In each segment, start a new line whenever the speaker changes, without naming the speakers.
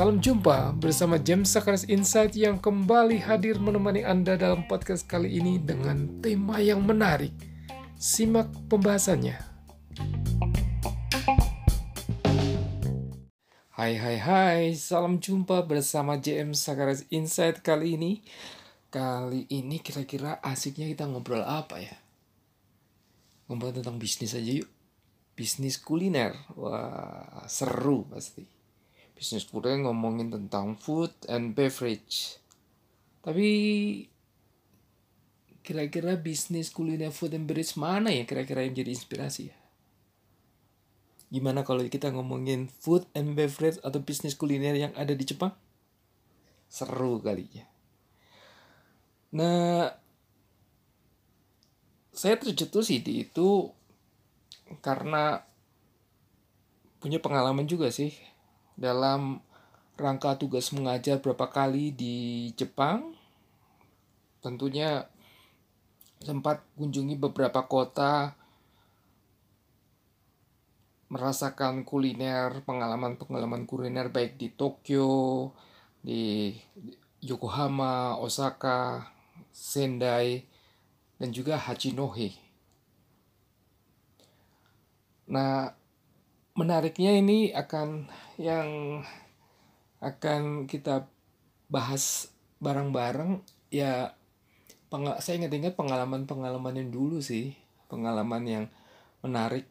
Salam jumpa bersama James Sakaris Insight yang kembali hadir menemani Anda dalam podcast kali ini dengan tema yang menarik. Simak pembahasannya. Hai hai hai, salam jumpa bersama JM Sakaris Insight kali ini. Kali ini kira-kira asiknya kita ngobrol apa ya? Ngobrol tentang bisnis aja yuk. Bisnis kuliner. Wah, seru pasti bisnis kuliner ngomongin tentang food and beverage. Tapi kira-kira bisnis kuliner food and beverage mana ya kira-kira yang jadi inspirasi ya? Gimana kalau kita ngomongin food and beverage atau bisnis kuliner yang ada di Jepang? Seru kali ya. Nah, saya tercetus sih di itu karena punya pengalaman juga sih dalam rangka tugas mengajar berapa kali di Jepang. Tentunya sempat kunjungi beberapa kota merasakan kuliner, pengalaman-pengalaman kuliner baik di Tokyo, di Yokohama, Osaka, Sendai, dan juga Hachinohe. Nah, menariknya ini akan yang akan kita bahas bareng-bareng ya saya ingat-ingat pengalaman-pengalaman yang dulu sih pengalaman yang menarik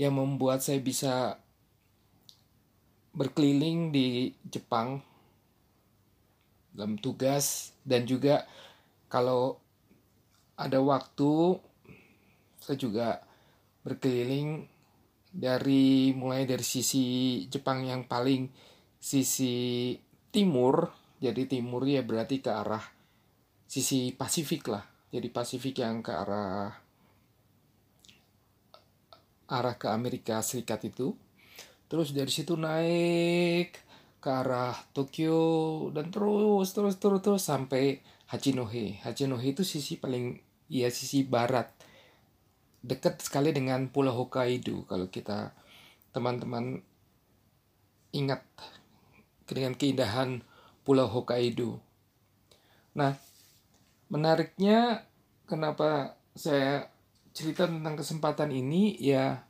yang membuat saya bisa berkeliling di Jepang dalam tugas dan juga kalau ada waktu saya juga berkeliling dari mulai dari sisi Jepang yang paling sisi timur jadi timur ya berarti ke arah sisi Pasifik lah. Jadi Pasifik yang ke arah arah ke Amerika Serikat itu. Terus dari situ naik ke arah Tokyo dan terus terus terus terus sampai Hachinohe. Hachinohe itu sisi paling ya sisi barat dekat sekali dengan Pulau Hokkaido kalau kita teman-teman ingat dengan keindahan Pulau Hokkaido. Nah, menariknya kenapa saya cerita tentang kesempatan ini ya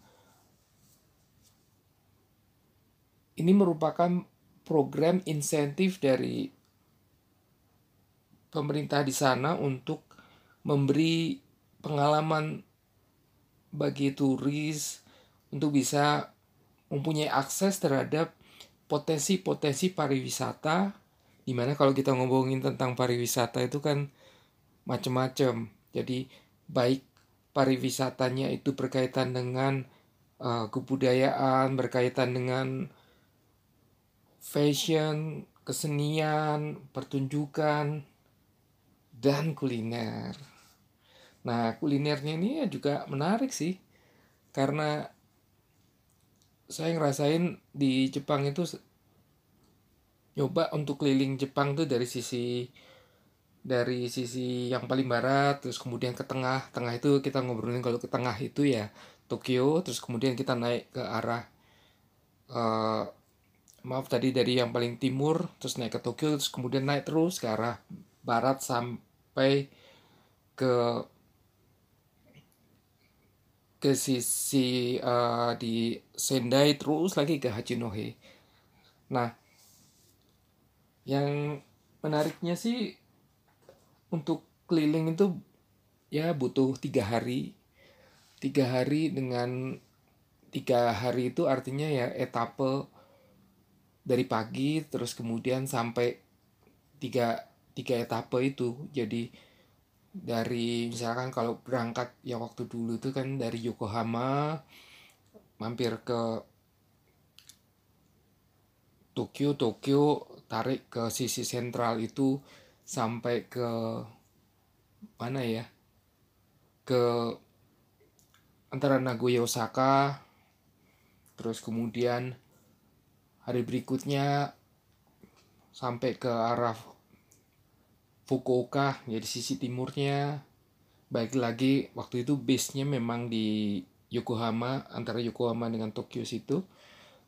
ini merupakan program insentif dari pemerintah di sana untuk memberi pengalaman bagi turis untuk bisa mempunyai akses terhadap potensi-potensi pariwisata di mana kalau kita ngomongin tentang pariwisata itu kan macam-macam jadi baik pariwisatanya itu berkaitan dengan uh, kebudayaan berkaitan dengan fashion kesenian pertunjukan dan kuliner Nah, kulinernya ini ya juga menarik sih. Karena saya ngerasain di Jepang itu nyoba untuk keliling Jepang tuh dari sisi dari sisi yang paling barat terus kemudian ke tengah tengah itu kita ngobrolin kalau ke tengah itu ya Tokyo terus kemudian kita naik ke arah uh, maaf tadi dari yang paling timur terus naik ke Tokyo terus kemudian naik terus ke arah barat sampai ke ke sisi uh, di Sendai terus lagi ke Hachinohe. Nah, yang menariknya sih untuk keliling itu ya butuh tiga hari. Tiga hari dengan tiga hari itu artinya ya etape dari pagi terus kemudian sampai tiga tiga etape itu jadi dari misalkan kalau berangkat ya waktu dulu itu kan dari Yokohama mampir ke Tokyo Tokyo tarik ke sisi sentral itu sampai ke mana ya? Ke antara Nagoya Osaka terus kemudian hari berikutnya sampai ke arah Fukuoka jadi sisi timurnya baik lagi waktu itu base-nya memang di Yokohama antara Yokohama dengan Tokyo situ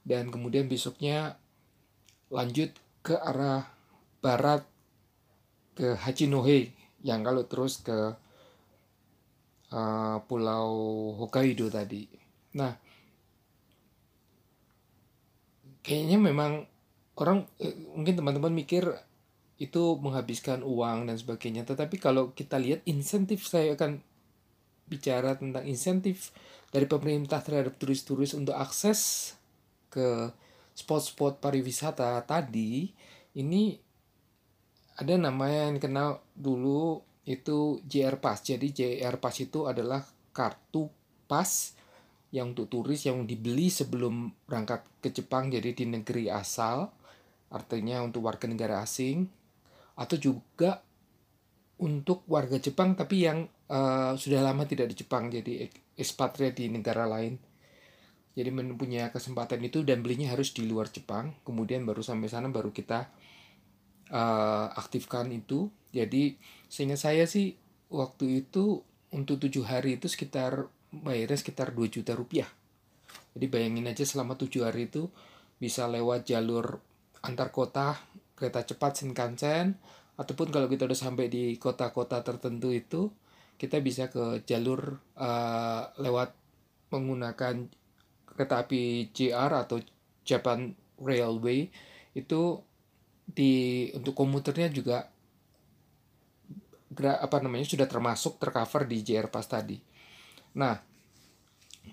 dan kemudian besoknya lanjut ke arah barat ke Hachinohe yang kalau terus ke uh, pulau Hokkaido tadi. Nah, kayaknya memang orang eh, mungkin teman-teman mikir itu menghabiskan uang dan sebagainya. Tetapi kalau kita lihat insentif saya akan bicara tentang insentif dari pemerintah terhadap turis-turis untuk akses ke spot-spot pariwisata tadi ini ada namanya yang dikenal dulu itu JR Pass. Jadi JR Pass itu adalah kartu pas yang untuk turis yang dibeli sebelum berangkat ke Jepang jadi di negeri asal artinya untuk warga negara asing atau juga untuk warga Jepang tapi yang uh, sudah lama tidak di Jepang jadi ekspatriat di negara lain. Jadi mempunyai kesempatan itu dan belinya harus di luar Jepang. Kemudian baru sampai sana baru kita uh, aktifkan itu. Jadi sehingga saya sih waktu itu untuk tujuh hari itu sekitar bayarnya sekitar 2 juta rupiah. Jadi bayangin aja selama tujuh hari itu bisa lewat jalur antar kota kereta cepat Shinkansen ataupun kalau kita udah sampai di kota-kota tertentu itu kita bisa ke jalur uh, lewat menggunakan kereta api JR atau Japan Railway itu di untuk komuternya juga apa namanya sudah termasuk tercover di JR Pass tadi. Nah,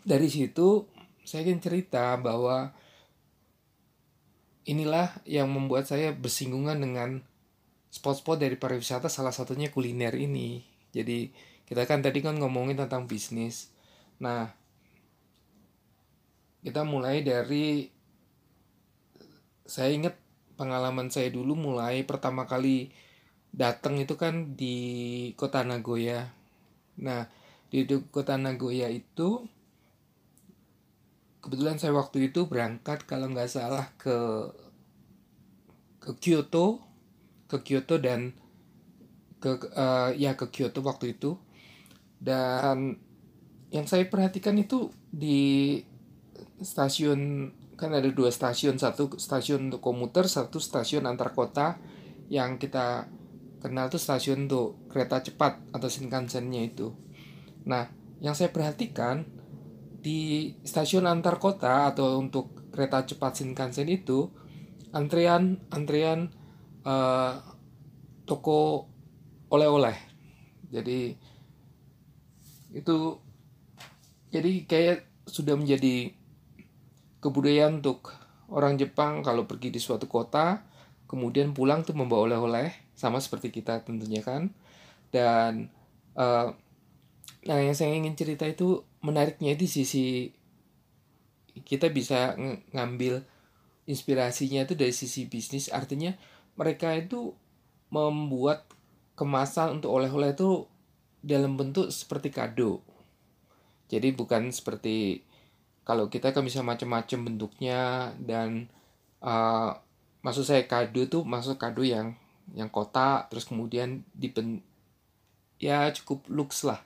dari situ saya ingin cerita bahwa inilah yang membuat saya bersinggungan dengan spot-spot dari pariwisata salah satunya kuliner ini. Jadi kita kan tadi kan ngomongin tentang bisnis. Nah, kita mulai dari saya ingat pengalaman saya dulu mulai pertama kali datang itu kan di kota Nagoya. Nah, di kota Nagoya itu kebetulan saya waktu itu berangkat kalau nggak salah ke ke Kyoto, ke Kyoto dan ke uh, ya ke Kyoto waktu itu. Dan yang saya perhatikan itu di stasiun kan ada dua stasiun, satu stasiun untuk komuter, satu stasiun antar kota yang kita kenal tuh stasiun untuk kereta cepat atau Shinkansen-nya itu. Nah, yang saya perhatikan di stasiun antar kota atau untuk kereta cepat Shinkansen itu antrian antrian uh, toko oleh-oleh. Jadi itu jadi kayak sudah menjadi kebudayaan untuk orang Jepang kalau pergi di suatu kota kemudian pulang tuh membawa oleh-oleh sama seperti kita tentunya kan dan uh, nah yang saya ingin cerita itu menariknya di sisi kita bisa ng ngambil inspirasinya itu dari sisi bisnis. Artinya mereka itu membuat kemasan untuk oleh-oleh itu dalam bentuk seperti kado. Jadi bukan seperti kalau kita kan bisa macam-macam bentuknya dan uh, maksud saya kado tuh maksud kado yang yang kotak terus kemudian dipen ya cukup lux lah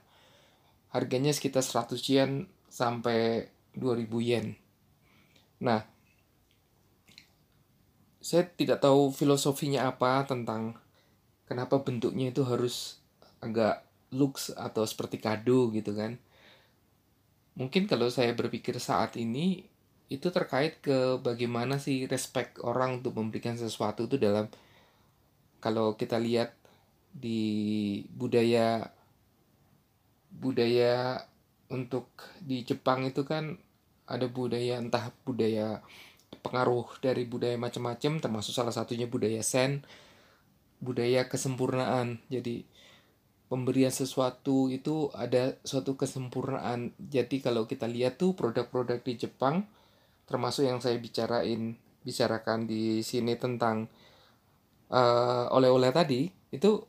harganya sekitar 100 yen sampai 2000 yen. Nah saya tidak tahu filosofinya apa tentang kenapa bentuknya itu harus agak lux atau seperti kado gitu kan. Mungkin kalau saya berpikir saat ini itu terkait ke bagaimana sih respect orang untuk memberikan sesuatu itu dalam kalau kita lihat di budaya budaya untuk di Jepang itu kan ada budaya entah budaya pengaruh dari budaya macam-macam termasuk salah satunya budaya Sen budaya kesempurnaan. Jadi pemberian sesuatu itu ada suatu kesempurnaan. Jadi kalau kita lihat tuh produk-produk di Jepang termasuk yang saya bicarain bicarakan di sini tentang uh, oleh-oleh tadi itu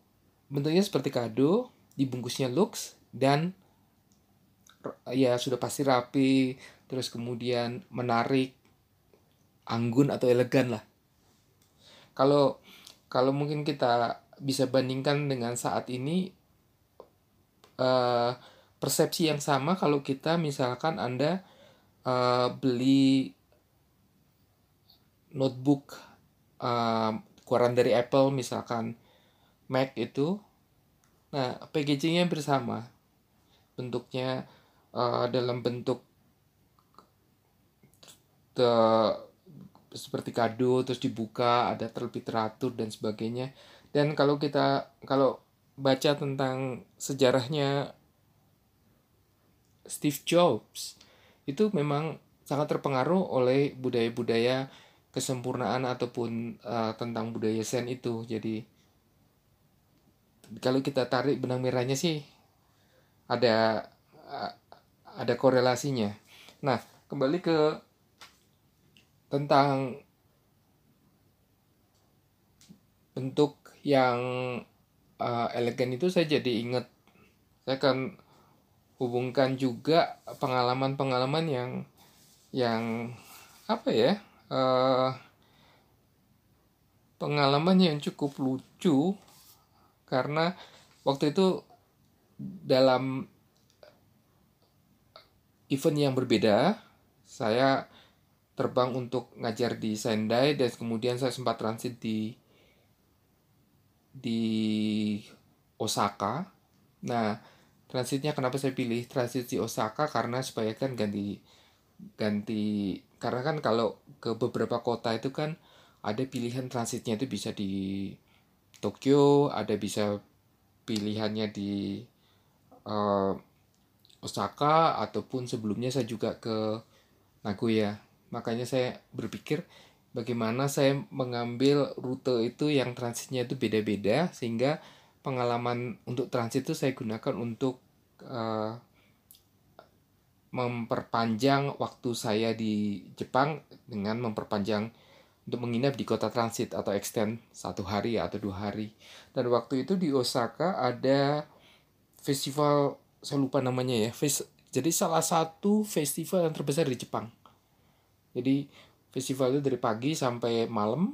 bentuknya seperti kado dibungkusnya lux dan ya sudah pasti rapi terus kemudian menarik anggun atau elegan lah. Kalau kalau mungkin kita bisa bandingkan dengan saat ini uh, persepsi yang sama kalau kita misalkan Anda uh, beli notebook uh, keluaran dari Apple misalkan Mac itu nah packagingnya bersama bentuknya uh, dalam bentuk the, seperti kado terus dibuka ada terlebih teratur dan sebagainya dan kalau kita kalau baca tentang sejarahnya Steve Jobs itu memang sangat terpengaruh oleh budaya-budaya kesempurnaan ataupun uh, tentang budaya Zen itu. Jadi kalau kita tarik benang merahnya sih ada uh, ada korelasinya. Nah, kembali ke tentang bentuk yang uh, elegan itu saya jadi ingat saya akan hubungkan juga pengalaman-pengalaman yang yang apa ya uh, pengalaman yang cukup lucu karena waktu itu dalam event yang berbeda saya terbang untuk ngajar di Sendai dan kemudian saya sempat transit di di Osaka. Nah, transitnya kenapa saya pilih transit di Osaka karena supaya kan ganti ganti karena kan kalau ke beberapa kota itu kan ada pilihan transitnya itu bisa di Tokyo, ada bisa pilihannya di uh, Osaka ataupun sebelumnya saya juga ke Nagoya. Makanya saya berpikir bagaimana saya mengambil rute itu yang transitnya itu beda-beda sehingga pengalaman untuk transit itu saya gunakan untuk uh, memperpanjang waktu saya di Jepang dengan memperpanjang untuk menginap di kota transit atau extend satu hari atau dua hari. Dan waktu itu di Osaka ada festival saya lupa namanya ya. jadi salah satu festival yang terbesar di Jepang. Jadi festival itu dari pagi sampai malam.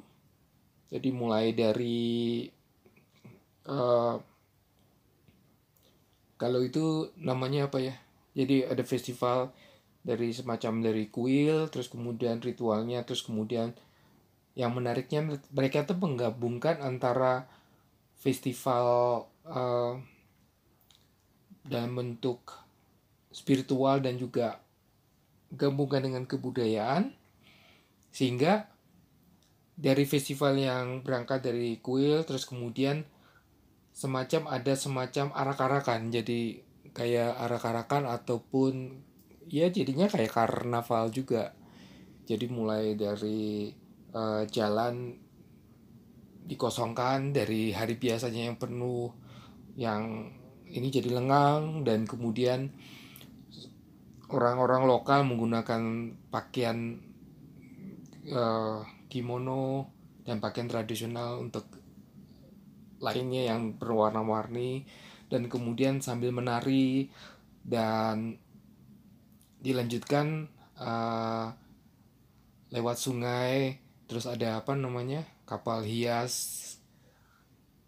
Jadi mulai dari uh, kalau itu namanya apa ya? jadi ada festival dari semacam dari kuil terus kemudian ritualnya terus kemudian yang menariknya mereka tuh menggabungkan antara festival uh, dalam bentuk spiritual dan juga gabungkan dengan kebudayaan sehingga dari festival yang berangkat dari kuil terus kemudian semacam ada semacam arak-arakan. Jadi kayak arak-arakan ataupun ya jadinya kayak karnaval juga. Jadi mulai dari uh, jalan dikosongkan dari hari biasanya yang penuh yang ini jadi lengang dan kemudian orang-orang lokal menggunakan pakaian uh, kimono dan pakaian tradisional untuk lainnya yang berwarna-warni dan kemudian sambil menari dan dilanjutkan uh, lewat sungai. Terus ada apa namanya? Kapal hias.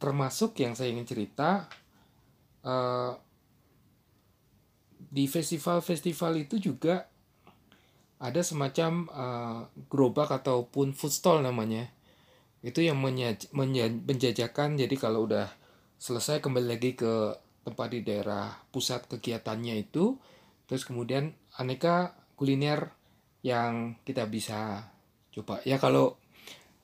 Termasuk yang saya ingin cerita uh, di festival-festival itu juga ada semacam uh, gerobak ataupun food stall namanya. Itu yang menjajakan. Jadi kalau udah selesai kembali lagi ke tempat di daerah pusat kegiatannya itu terus kemudian aneka kuliner yang kita bisa coba. Ya kalau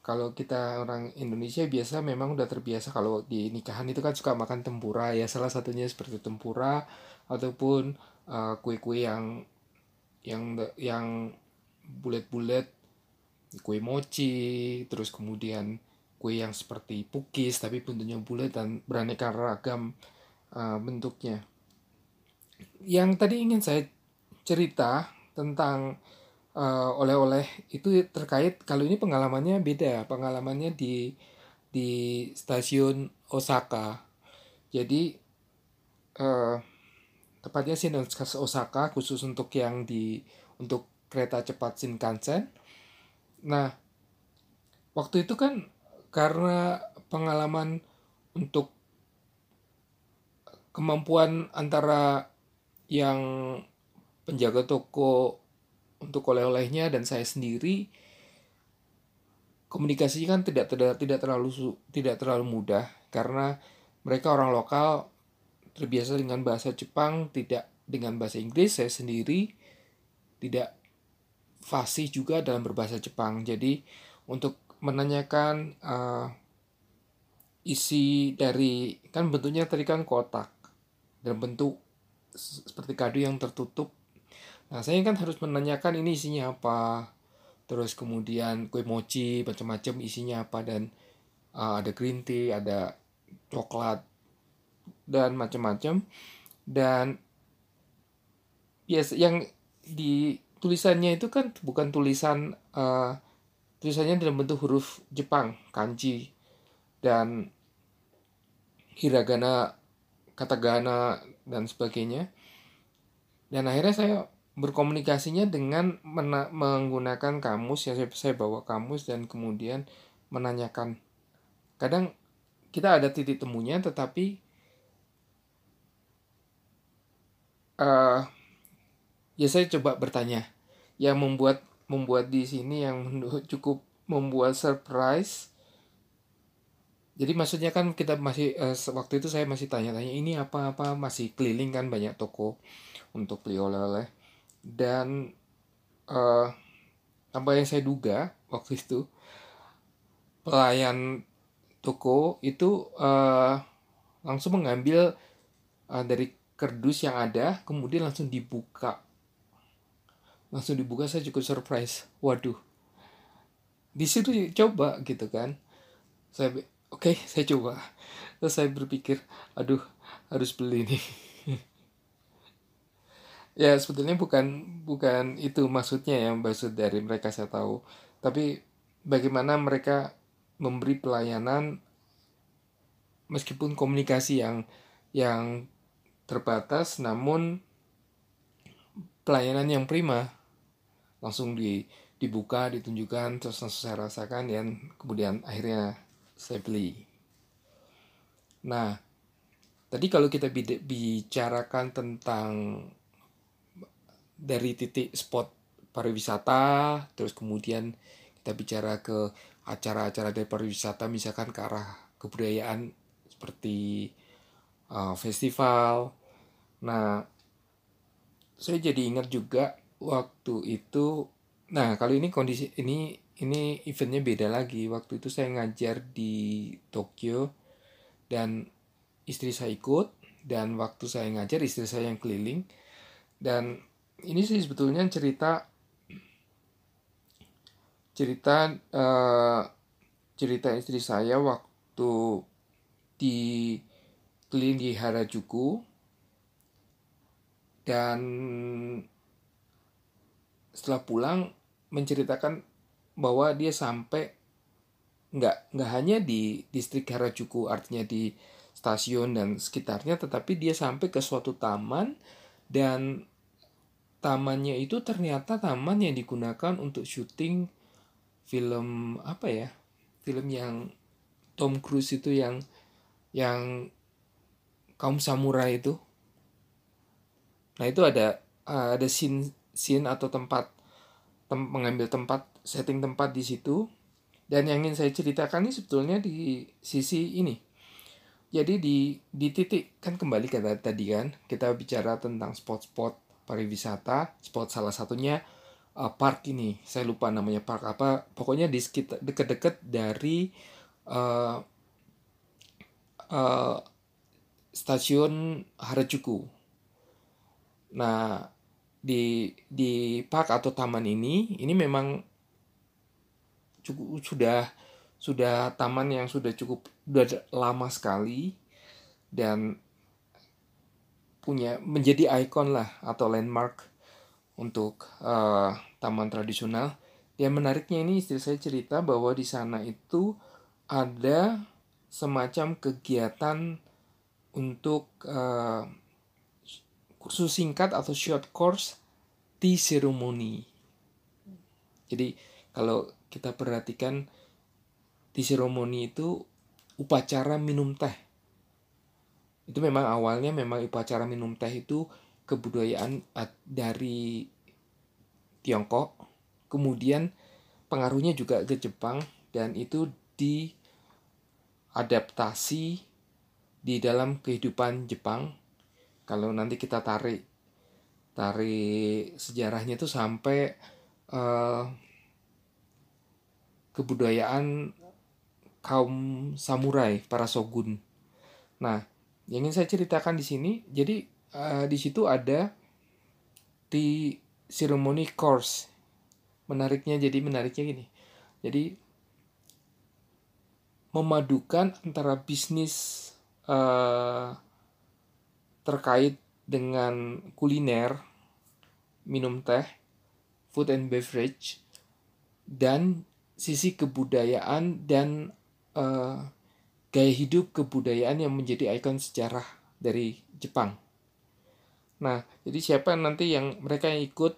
kalau kita orang Indonesia biasa memang udah terbiasa kalau di nikahan itu kan suka makan tempura ya salah satunya seperti tempura ataupun uh, kue-kue yang yang yang bulat-bulat kue mochi terus kemudian kue yang seperti pukis tapi bentuknya bulat dan beraneka ragam uh, bentuknya. Yang tadi ingin saya cerita tentang uh, oleh-oleh itu terkait kalau ini pengalamannya beda, pengalamannya di di stasiun Osaka. Jadi uh, tepatnya sih Osaka khusus untuk yang di untuk kereta cepat Shinkansen. Nah, waktu itu kan karena pengalaman untuk kemampuan antara yang penjaga toko untuk oleh-olehnya dan saya sendiri komunikasi kan tidak tidak tidak terlalu tidak terlalu mudah karena mereka orang lokal terbiasa dengan bahasa Jepang tidak dengan bahasa Inggris saya sendiri tidak fasih juga dalam berbahasa Jepang. Jadi untuk menanyakan uh, isi dari kan bentuknya tadi kan kotak dan bentuk seperti kado yang tertutup nah saya kan harus menanyakan ini isinya apa. Terus kemudian kue mochi macam-macam isinya apa dan uh, ada green tea ada coklat dan macam-macam. Dan yes yang di tulisannya itu kan bukan tulisan uh, tulisannya dalam bentuk huruf Jepang kanji. Dan hiragana katagana dan sebagainya. Dan akhirnya saya berkomunikasinya dengan menggunakan kamus ya saya, saya bawa kamus dan kemudian menanyakan. Kadang kita ada titik temunya tetapi uh, ya saya coba bertanya. Yang membuat membuat di sini yang cukup membuat surprise jadi maksudnya kan kita masih uh, waktu itu saya masih tanya-tanya ini apa-apa? Masih keliling kan banyak toko untuk beli oleh-oleh dan uh, apa yang saya duga waktu itu pelayan toko itu uh, langsung mengambil uh, dari kerdus yang ada kemudian langsung dibuka. Langsung dibuka saya cukup surprise. Waduh. Di situ coba gitu kan. Saya oke okay, saya coba. Terus saya berpikir aduh harus beli nih ya sebetulnya bukan bukan itu maksudnya yang maksud dari mereka saya tahu. Tapi bagaimana mereka memberi pelayanan meskipun komunikasi yang yang terbatas namun pelayanan yang prima langsung di dibuka ditunjukkan terus langsung saya rasakan dan kemudian akhirnya saya beli. Nah tadi kalau kita bicarakan tentang dari titik spot pariwisata terus kemudian kita bicara ke acara-acara dari pariwisata misalkan ke arah kebudayaan seperti uh, festival. Nah saya jadi ingat juga waktu itu nah kalau ini kondisi ini ini eventnya beda lagi. Waktu itu saya ngajar di Tokyo dan istri saya ikut dan waktu saya ngajar istri saya yang keliling. Dan ini sih sebetulnya cerita cerita uh, cerita istri saya waktu di keliling Harajuku. Dan setelah pulang menceritakan bahwa dia sampai nggak nggak hanya di distrik Harajuku artinya di stasiun dan sekitarnya tetapi dia sampai ke suatu taman dan tamannya itu ternyata taman yang digunakan untuk syuting film apa ya film yang Tom Cruise itu yang yang kaum samurai itu. Nah itu ada ada scene scene atau tempat tem, mengambil tempat setting tempat di situ. Dan yang ingin saya ceritakan ini sebetulnya di sisi ini. Jadi di di titik kan kembali ke tadi kan kita bicara tentang spot-spot pariwisata spot salah satunya uh, park ini. Saya lupa namanya park apa. Pokoknya di sekitar dekat-dekat dari uh, uh, stasiun Harajuku. Nah di di park atau taman ini ini memang cukup sudah sudah taman yang sudah cukup sudah lama sekali. Dan punya menjadi ikon lah atau landmark untuk uh, taman tradisional. Yang menariknya ini istri saya cerita bahwa di sana itu ada semacam kegiatan untuk uh, kursus singkat atau short course tea ceremony. Jadi kalau kita perhatikan tea ceremony itu upacara minum teh itu memang awalnya memang upacara minum teh itu kebudayaan dari Tiongkok, kemudian pengaruhnya juga ke Jepang dan itu diadaptasi di dalam kehidupan Jepang. Kalau nanti kita tarik tarik sejarahnya itu sampai uh, kebudayaan kaum samurai, para shogun. Nah, yang ingin saya ceritakan di sini, jadi uh, di situ ada di ceremony course. Menariknya jadi menariknya gini. Jadi memadukan antara bisnis uh, terkait dengan kuliner, minum teh, food and beverage, dan sisi kebudayaan dan uh, gaya hidup kebudayaan yang menjadi ikon sejarah dari Jepang. Nah, jadi siapa nanti yang mereka yang ikut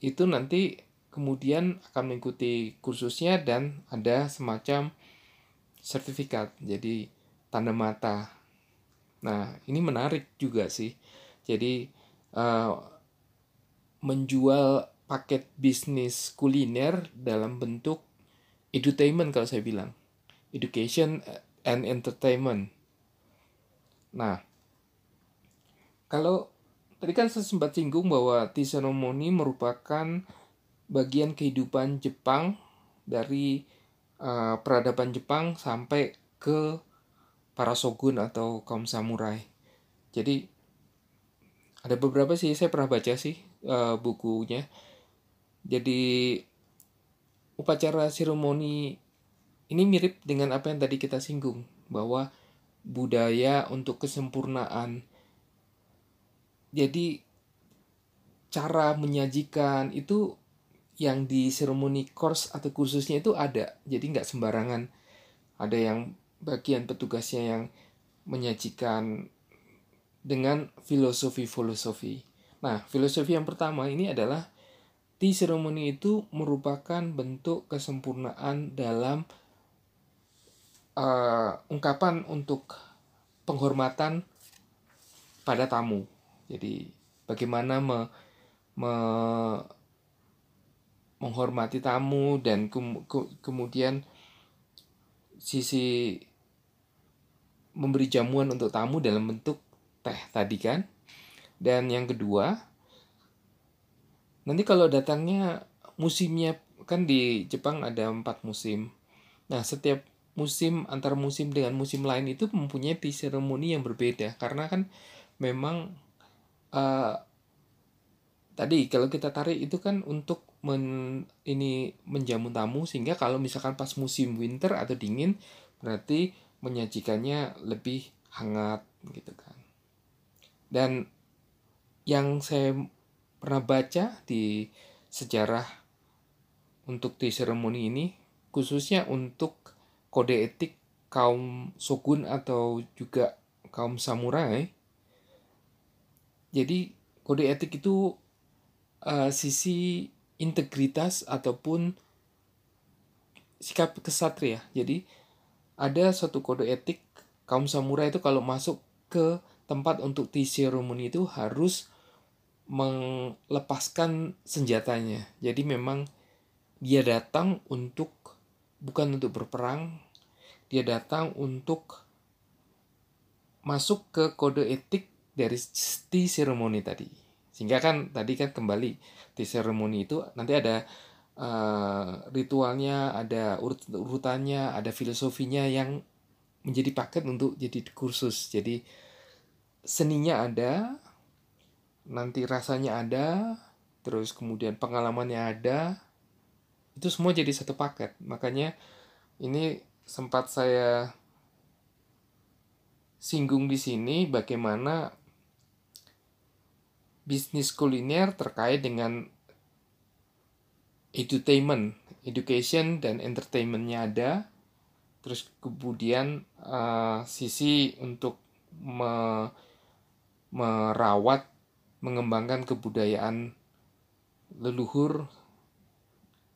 itu nanti kemudian akan mengikuti kursusnya dan ada semacam sertifikat, jadi tanda mata. Nah, ini menarik juga sih. Jadi uh, menjual paket bisnis kuliner dalam bentuk edutainment kalau saya bilang, education and entertainment. Nah, kalau tadi kan saya sempat singgung bahwa ceremony merupakan bagian kehidupan Jepang dari uh, peradaban Jepang sampai ke para shogun atau kaum samurai. Jadi ada beberapa sih saya pernah baca sih uh, bukunya. Jadi upacara seremoni ini mirip dengan apa yang tadi kita singgung bahwa budaya untuk kesempurnaan. Jadi cara menyajikan itu yang di seremoni course atau kursusnya itu ada jadi nggak sembarangan. Ada yang bagian petugasnya yang menyajikan dengan filosofi-filosofi. Nah filosofi yang pertama ini adalah di seremoni itu merupakan bentuk kesempurnaan dalam uh, ungkapan untuk penghormatan pada tamu jadi bagaimana me, me, menghormati tamu dan ke, ke, kemudian sisi memberi jamuan untuk tamu dalam bentuk teh tadi kan. Dan yang kedua, nanti kalau datangnya musimnya kan di Jepang ada empat musim. Nah setiap musim antar musim dengan musim lain itu mempunyai tea ceremony yang berbeda karena kan memang uh, tadi kalau kita tarik itu kan untuk men, ini menjamu tamu sehingga kalau misalkan pas musim winter atau dingin berarti menyajikannya lebih hangat gitu kan. Dan yang saya pernah baca di sejarah untuk di seremoni ini khususnya untuk kode etik kaum shogun atau juga kaum samurai jadi kode etik itu uh, sisi integritas ataupun sikap kesatria. Jadi ada suatu kode etik kaum samurai itu kalau masuk ke tempat untuk ceremony itu harus melepaskan senjatanya. Jadi memang dia datang untuk bukan untuk berperang, dia datang untuk masuk ke kode etik dari tea ceremony tadi. Sehingga kan tadi kan kembali tea ceremony itu nanti ada uh, ritualnya, ada urut urutannya, ada filosofinya yang menjadi paket untuk jadi kursus. Jadi seninya ada, nanti rasanya ada, terus kemudian pengalamannya ada. Itu semua jadi satu paket. Makanya ini sempat saya singgung di sini bagaimana bisnis kuliner terkait dengan edutainment, education dan entertainmentnya ada. Terus kemudian uh, sisi untuk me, merawat, mengembangkan kebudayaan leluhur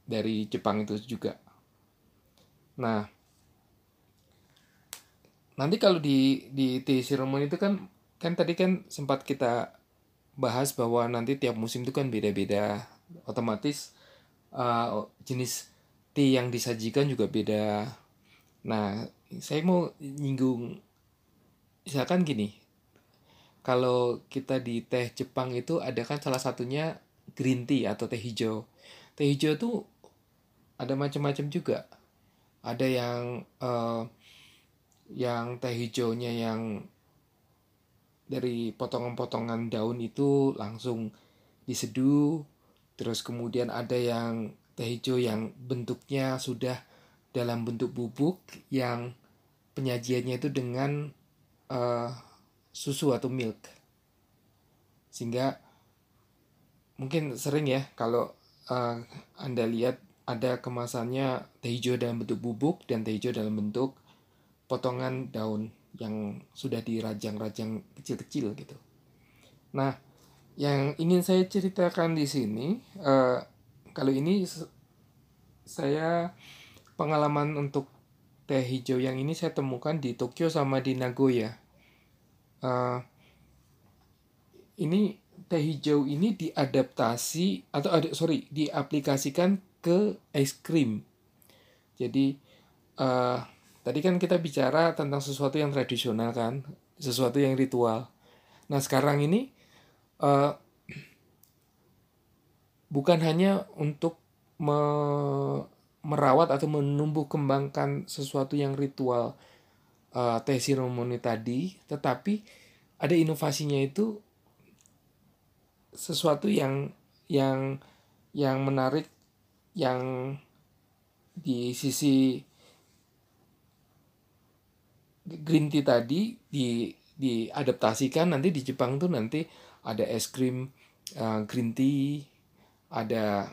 dari Jepang itu juga. Nah, nanti kalau di di tea ceremony itu kan kan tadi kan sempat kita bahas bahwa nanti tiap musim itu kan beda-beda. Otomatis uh, jenis teh yang disajikan juga beda. Nah saya mau nyinggung misalkan gini kalau kita di teh Jepang itu ada kan salah satunya green tea atau teh hijau. Teh hijau tuh ada macam-macam juga. Ada yang uh, yang teh hijaunya yang dari potongan-potongan daun itu langsung diseduh. Terus kemudian ada yang teh hijau yang bentuknya sudah dalam bentuk bubuk yang penyajiannya itu dengan uh, susu atau milk. Sehingga mungkin sering ya kalau uh, anda lihat ada kemasannya teh hijau dalam bentuk bubuk dan teh hijau dalam bentuk potongan daun yang sudah dirajang-rajang kecil-kecil gitu. Nah, yang ingin saya ceritakan di sini, uh, kalau ini saya pengalaman untuk teh hijau yang ini saya temukan di Tokyo sama di Nagoya. Uh, ini teh hijau ini diadaptasi atau sorry diaplikasikan ke es krim. Jadi uh, Tadi kan kita bicara tentang sesuatu yang tradisional kan, sesuatu yang ritual. Nah sekarang ini uh, bukan hanya untuk me merawat atau menumbuh kembangkan sesuatu yang ritual uh, teh seremoni tadi, tetapi ada inovasinya itu sesuatu yang yang yang menarik yang di sisi green tea tadi di diadaptasikan nanti di Jepang tuh nanti ada es krim uh, green tea ada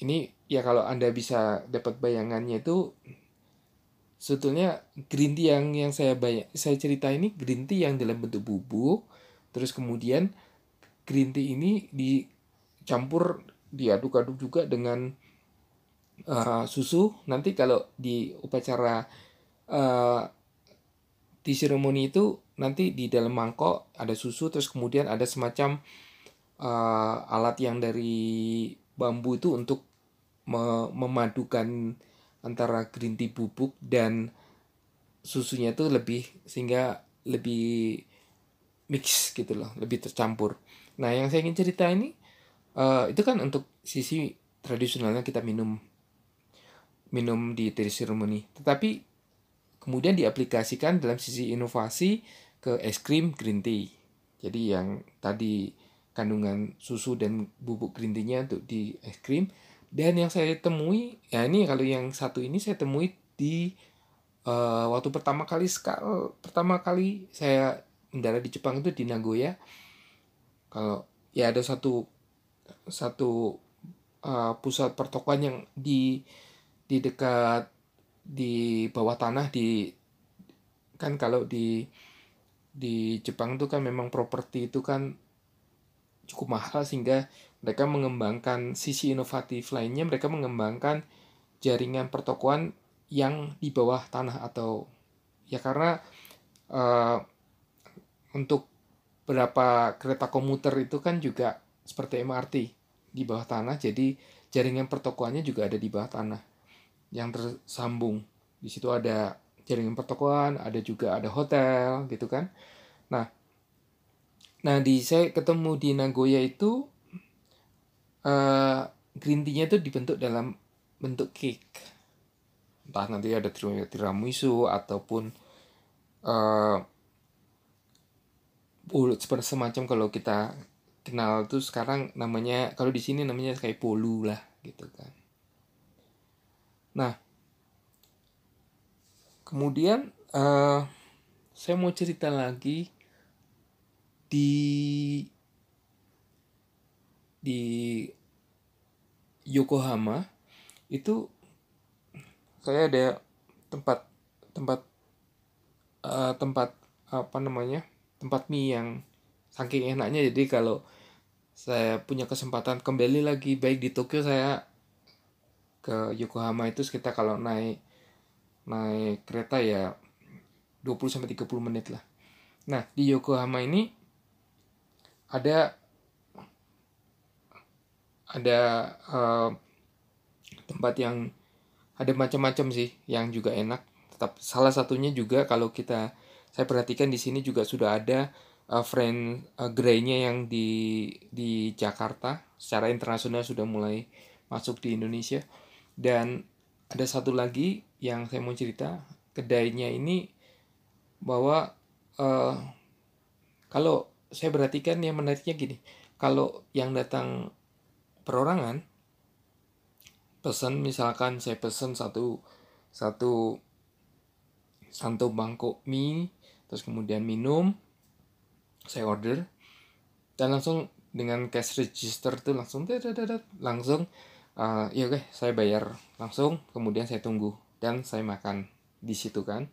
ini ya kalau anda bisa dapat bayangannya itu sebetulnya green tea yang yang saya bayang, saya cerita ini green tea yang dalam bentuk bubuk terus kemudian green tea ini dicampur diaduk-aduk juga dengan uh, susu. Nanti kalau di upacara uh, di seremoni itu nanti di dalam mangkok ada susu terus kemudian ada semacam uh, alat yang dari bambu itu untuk me memadukan antara green tea bubuk dan susunya itu lebih sehingga lebih mix gitu loh lebih tercampur. Nah yang saya ingin cerita ini uh, itu kan untuk sisi tradisionalnya kita minum minum di tea ceremony tetapi kemudian diaplikasikan dalam sisi inovasi ke es krim green tea. Jadi yang tadi kandungan susu dan bubuk green tea-nya untuk di es krim. Dan yang saya temui ya ini kalau yang satu ini saya temui di uh, waktu pertama kali sekal pertama kali saya mendarat di Jepang itu di Nagoya. Kalau ya ada satu satu uh, pusat pertokoan yang di di dekat di bawah tanah di kan kalau di di Jepang itu kan memang properti itu kan cukup mahal sehingga mereka mengembangkan sisi inovatif lainnya mereka mengembangkan jaringan pertokoan yang di bawah tanah atau ya karena uh, untuk beberapa kereta komuter itu kan juga seperti MRT di bawah tanah jadi jaringan pertokoannya juga ada di bawah tanah yang tersambung. Di situ ada jaringan pertokoan, ada juga ada hotel gitu kan. Nah, nah di saya ketemu di Nagoya itu uh, green tea-nya itu dibentuk dalam bentuk cake. Entah nanti ada tiramisu ataupun uh, semacam kalau kita kenal tuh sekarang namanya kalau di sini namanya kayak polu lah gitu kan. Nah, kemudian uh, saya mau cerita lagi di di Yokohama itu saya ada tempat tempat uh, tempat apa namanya tempat mie yang saking enaknya jadi kalau saya punya kesempatan kembali lagi baik di Tokyo saya ke Yokohama itu sekitar kalau naik naik kereta ya 20 sampai 30 menit lah. Nah, di Yokohama ini ada ada uh, tempat yang ada macam-macam sih yang juga enak. Tetap salah satunya juga kalau kita saya perhatikan di sini juga sudah ada uh, friend uh, Grey-nya yang di di Jakarta secara internasional sudah mulai masuk di Indonesia. Dan ada satu lagi yang saya mau cerita kedainya ini bahwa uh, kalau saya perhatikan yang menariknya gini kalau yang datang perorangan pesan misalkan saya pesan satu satu satu mangkok mie terus kemudian minum saya order dan langsung dengan cash register tuh langsung langsung uh, ya oke saya bayar. Langsung kemudian saya tunggu dan saya makan di situ kan.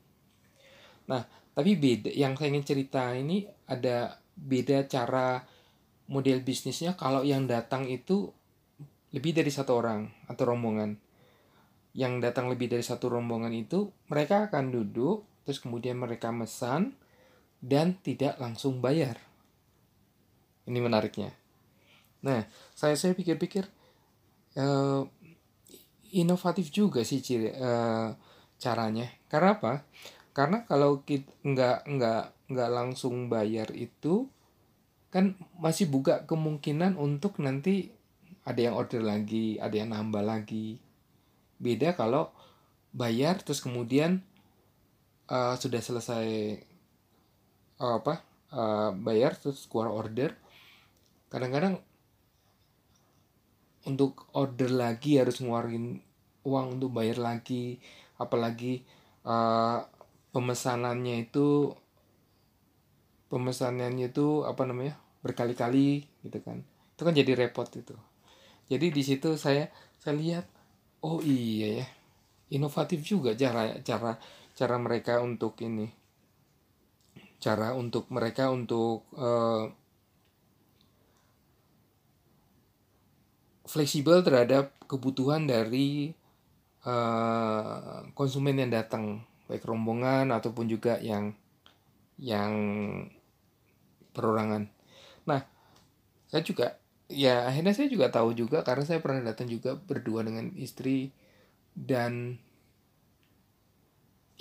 Nah tapi beda yang saya ingin cerita ini ada beda cara model bisnisnya kalau yang datang itu lebih dari satu orang atau rombongan. Yang datang lebih dari satu rombongan itu mereka akan duduk terus kemudian mereka mesan dan tidak langsung bayar. Ini menariknya. Nah saya saya pikir-pikir uh, inovatif juga sih ciri uh, caranya. Karena apa? Karena kalau kita nggak nggak nggak langsung bayar itu kan masih buka kemungkinan untuk nanti ada yang order lagi ada yang nambah lagi. Beda kalau bayar terus kemudian uh, sudah selesai uh, apa uh, bayar terus keluar order. Kadang-kadang untuk order lagi harus ngeluarin uang untuk bayar lagi. Apalagi uh, pemesanannya itu pemesanannya itu apa namanya berkali-kali gitu kan. Itu kan jadi repot itu. Jadi di situ saya saya lihat oh iya ya inovatif juga cara cara cara mereka untuk ini cara untuk mereka untuk uh, fleksibel terhadap kebutuhan dari uh, konsumen yang datang baik rombongan ataupun juga yang yang perorangan. Nah, saya juga ya akhirnya saya juga tahu juga karena saya pernah datang juga berdua dengan istri dan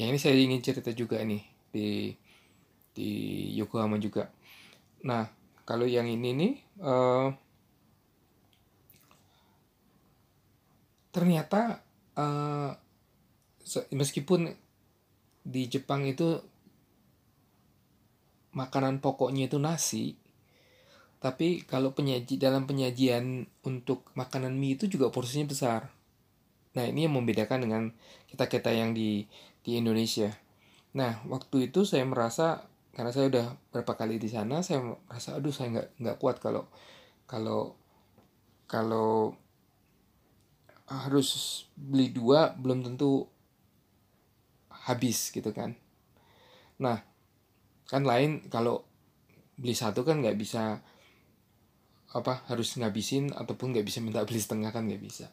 yang ini saya ingin cerita juga nih di di Yokohama juga. Nah kalau yang ini nih uh, ternyata uh, meskipun di Jepang itu makanan pokoknya itu nasi tapi kalau penyaji dalam penyajian untuk makanan mie itu juga porsinya besar. Nah, ini yang membedakan dengan kita-kita yang di di Indonesia. Nah, waktu itu saya merasa karena saya udah berapa kali di sana, saya merasa aduh saya nggak nggak kuat kalau kalau kalau harus beli dua belum tentu habis gitu kan. Nah, kan lain kalau beli satu kan nggak bisa apa harus ngabisin ataupun nggak bisa minta beli setengah kan nggak bisa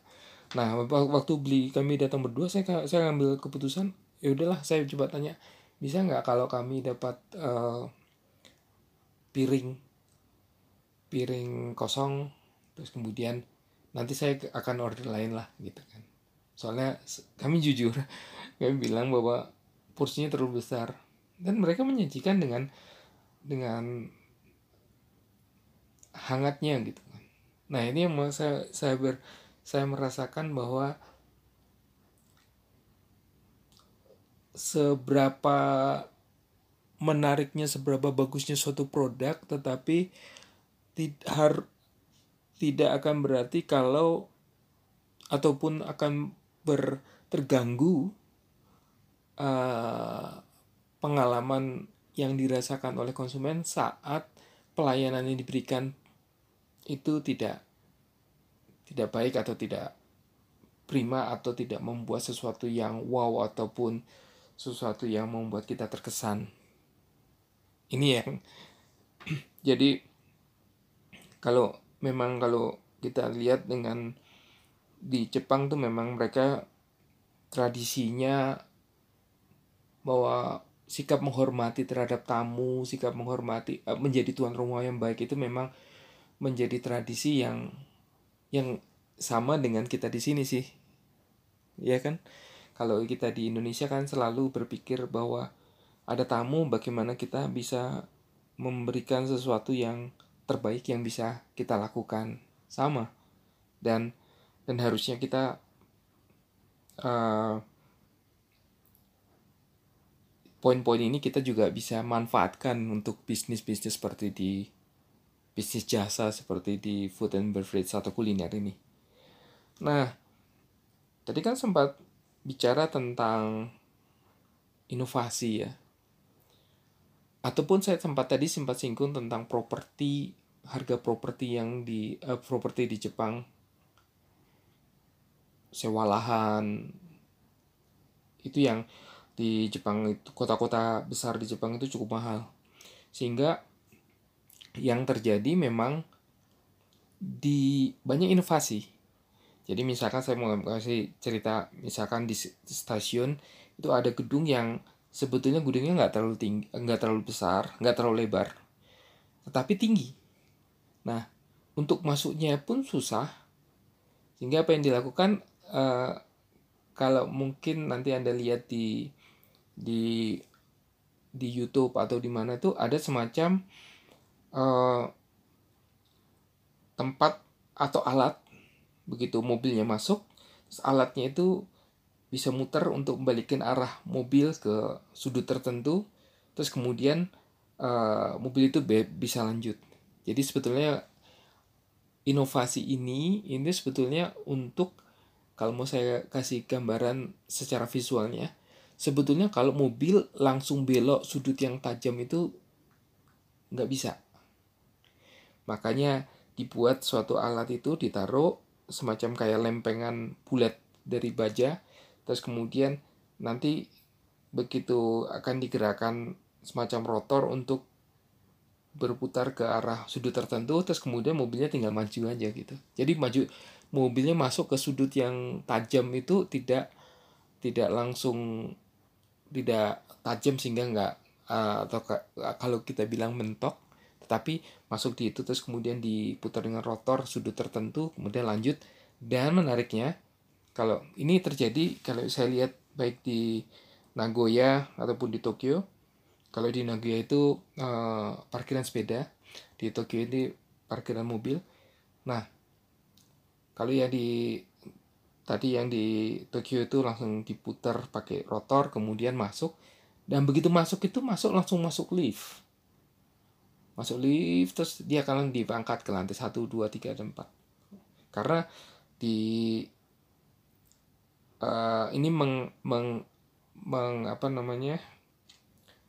nah waktu beli kami datang berdua saya saya ngambil keputusan ya udahlah saya coba tanya bisa nggak kalau kami dapat uh, piring piring kosong terus kemudian nanti saya akan order lain lah gitu kan soalnya kami jujur kami bilang bahwa porsinya terlalu besar dan mereka menyajikan dengan dengan hangatnya gitu kan. Nah ini yang saya saya ber, saya merasakan bahwa seberapa menariknya seberapa bagusnya suatu produk tetapi tidak tidak akan berarti kalau ataupun akan ber terganggu uh, pengalaman yang dirasakan oleh konsumen saat pelayanan yang diberikan itu tidak tidak baik atau tidak prima atau tidak membuat sesuatu yang wow ataupun sesuatu yang membuat kita terkesan. Ini yang jadi kalau memang kalau kita lihat dengan di Jepang tuh memang mereka tradisinya bahwa sikap menghormati terhadap tamu, sikap menghormati menjadi tuan rumah yang baik itu memang menjadi tradisi yang yang sama dengan kita di sini sih ya kan kalau kita di Indonesia kan selalu berpikir bahwa ada tamu bagaimana kita bisa memberikan sesuatu yang terbaik yang bisa kita lakukan sama dan dan harusnya kita uh, poin-poin ini kita juga bisa manfaatkan untuk bisnis-bisnis seperti di bisnis jasa seperti di food and beverage atau kuliner ini. Nah, tadi kan sempat bicara tentang inovasi ya. Ataupun saya sempat tadi sempat singgung tentang properti harga properti yang di uh, properti di Jepang. Sewa lahan. Itu yang di Jepang itu kota-kota besar di Jepang itu cukup mahal. Sehingga yang terjadi memang di banyak inovasi jadi misalkan saya mau kasih cerita misalkan di stasiun itu ada gedung yang sebetulnya gedungnya nggak terlalu tinggi nggak terlalu besar nggak terlalu lebar tetapi tinggi. Nah untuk masuknya pun susah sehingga apa yang dilakukan uh, kalau mungkin nanti anda lihat di di di YouTube atau di mana itu ada semacam uh, tempat atau alat begitu mobilnya masuk alatnya itu bisa muter untuk membalikan arah mobil ke sudut tertentu terus kemudian uh, mobil itu bisa lanjut jadi sebetulnya inovasi ini ini sebetulnya untuk kalau mau saya kasih gambaran secara visualnya sebetulnya kalau mobil langsung belok sudut yang tajam itu nggak bisa. Makanya dibuat suatu alat itu ditaruh semacam kayak lempengan bulat dari baja, terus kemudian nanti begitu akan digerakkan semacam rotor untuk berputar ke arah sudut tertentu, terus kemudian mobilnya tinggal maju aja gitu. Jadi maju mobilnya masuk ke sudut yang tajam itu tidak tidak langsung tidak tajam sehingga nggak uh, atau kalau kita bilang mentok tetapi masuk di itu terus kemudian diputar dengan rotor sudut tertentu kemudian lanjut. Dan menariknya kalau ini terjadi kalau saya lihat baik di Nagoya ataupun di Tokyo kalau di Nagoya itu uh, parkiran sepeda di Tokyo ini parkiran mobil. Nah kalau ya di tadi yang di Tokyo itu langsung diputar pakai rotor kemudian masuk. Dan begitu masuk itu masuk langsung masuk lift masuk lift terus dia akan diangkat ke lantai 1, 2, 3, dan 4 karena di uh, ini meng, meng, meng apa namanya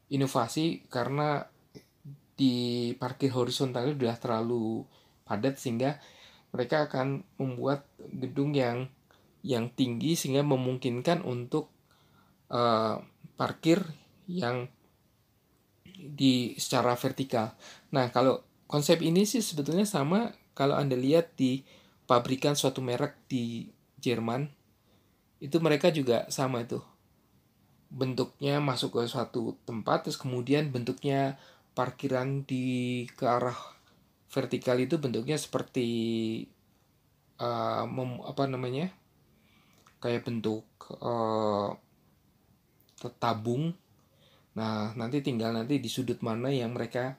inovasi karena di parkir horizontal itu sudah terlalu padat sehingga mereka akan membuat gedung yang yang tinggi sehingga memungkinkan untuk uh, parkir yang di secara vertikal. Nah, kalau konsep ini sih sebetulnya sama kalau Anda lihat di pabrikan suatu merek di Jerman itu mereka juga sama itu. Bentuknya masuk ke suatu tempat terus kemudian bentuknya parkiran di ke arah vertikal itu bentuknya seperti uh, mem, apa namanya? kayak bentuk uh, tabung. Nah, nanti tinggal nanti di sudut mana yang mereka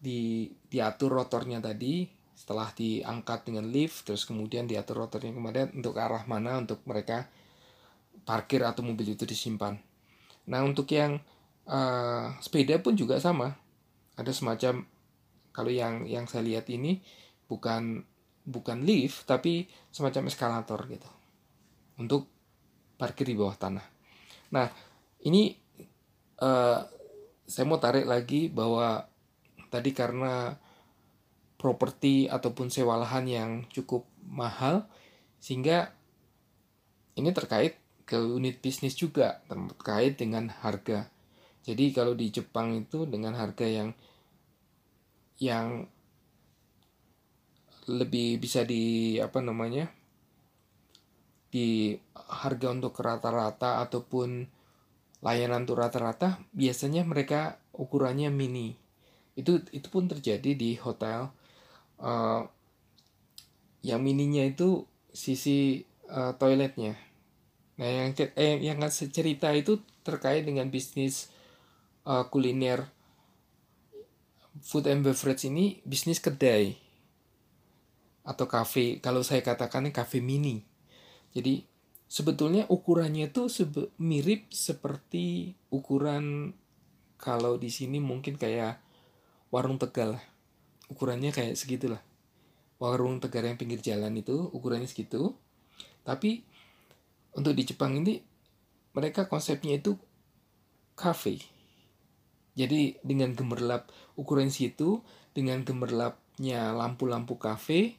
di diatur rotornya tadi setelah diangkat dengan lift terus kemudian diatur rotornya kemudian untuk arah mana untuk mereka parkir atau mobil itu disimpan. Nah, untuk yang uh, sepeda pun juga sama. Ada semacam kalau yang yang saya lihat ini bukan bukan lift tapi semacam eskalator gitu untuk parkir di bawah tanah. Nah, ini uh, saya mau tarik lagi bahwa tadi karena properti ataupun sewa lahan yang cukup mahal sehingga ini terkait ke unit bisnis juga terkait dengan harga. Jadi kalau di Jepang itu dengan harga yang yang lebih bisa di apa namanya di harga untuk rata-rata ataupun layanan untuk rata-rata biasanya mereka ukurannya mini. Itu itu pun terjadi di hotel uh, yang mininya itu sisi uh, toiletnya. Nah yang eh, yang cerita itu terkait dengan bisnis uh, kuliner. Food and beverage ini bisnis kedai atau kafe. Kalau saya katakan kafe mini. Jadi sebetulnya ukurannya itu sebe mirip seperti ukuran kalau di sini mungkin kayak warung tegal ukurannya kayak segitulah. Warung tegal yang pinggir jalan itu ukurannya segitu. Tapi untuk di Jepang ini mereka konsepnya itu kafe. Jadi dengan gemerlap ukuran situ, dengan gemerlapnya lampu-lampu kafe,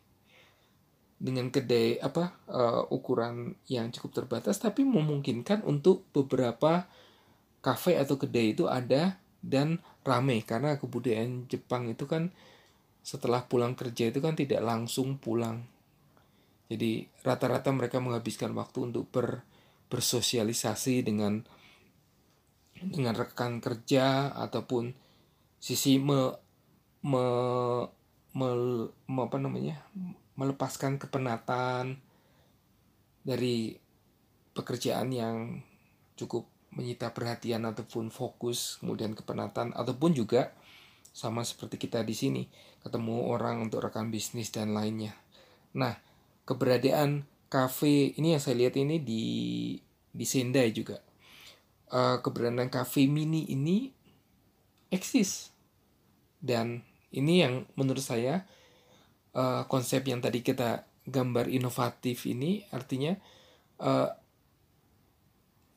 dengan kedai apa uh, ukuran yang cukup terbatas, tapi memungkinkan untuk beberapa kafe atau kedai itu ada dan rame karena kebudayaan Jepang itu kan setelah pulang kerja itu kan tidak langsung pulang. Jadi rata-rata mereka menghabiskan waktu untuk ber, bersosialisasi dengan dengan rekan kerja ataupun sisi me, me, me, me apa namanya melepaskan kepenatan dari pekerjaan yang cukup menyita perhatian ataupun fokus kemudian kepenatan ataupun juga sama seperti kita di sini ketemu orang untuk rekan bisnis dan lainnya. Nah, keberadaan kafe ini yang saya lihat ini di di Sendai juga uh, keberadaan cafe mini ini eksis dan ini yang menurut saya uh, konsep yang tadi kita gambar inovatif ini artinya uh,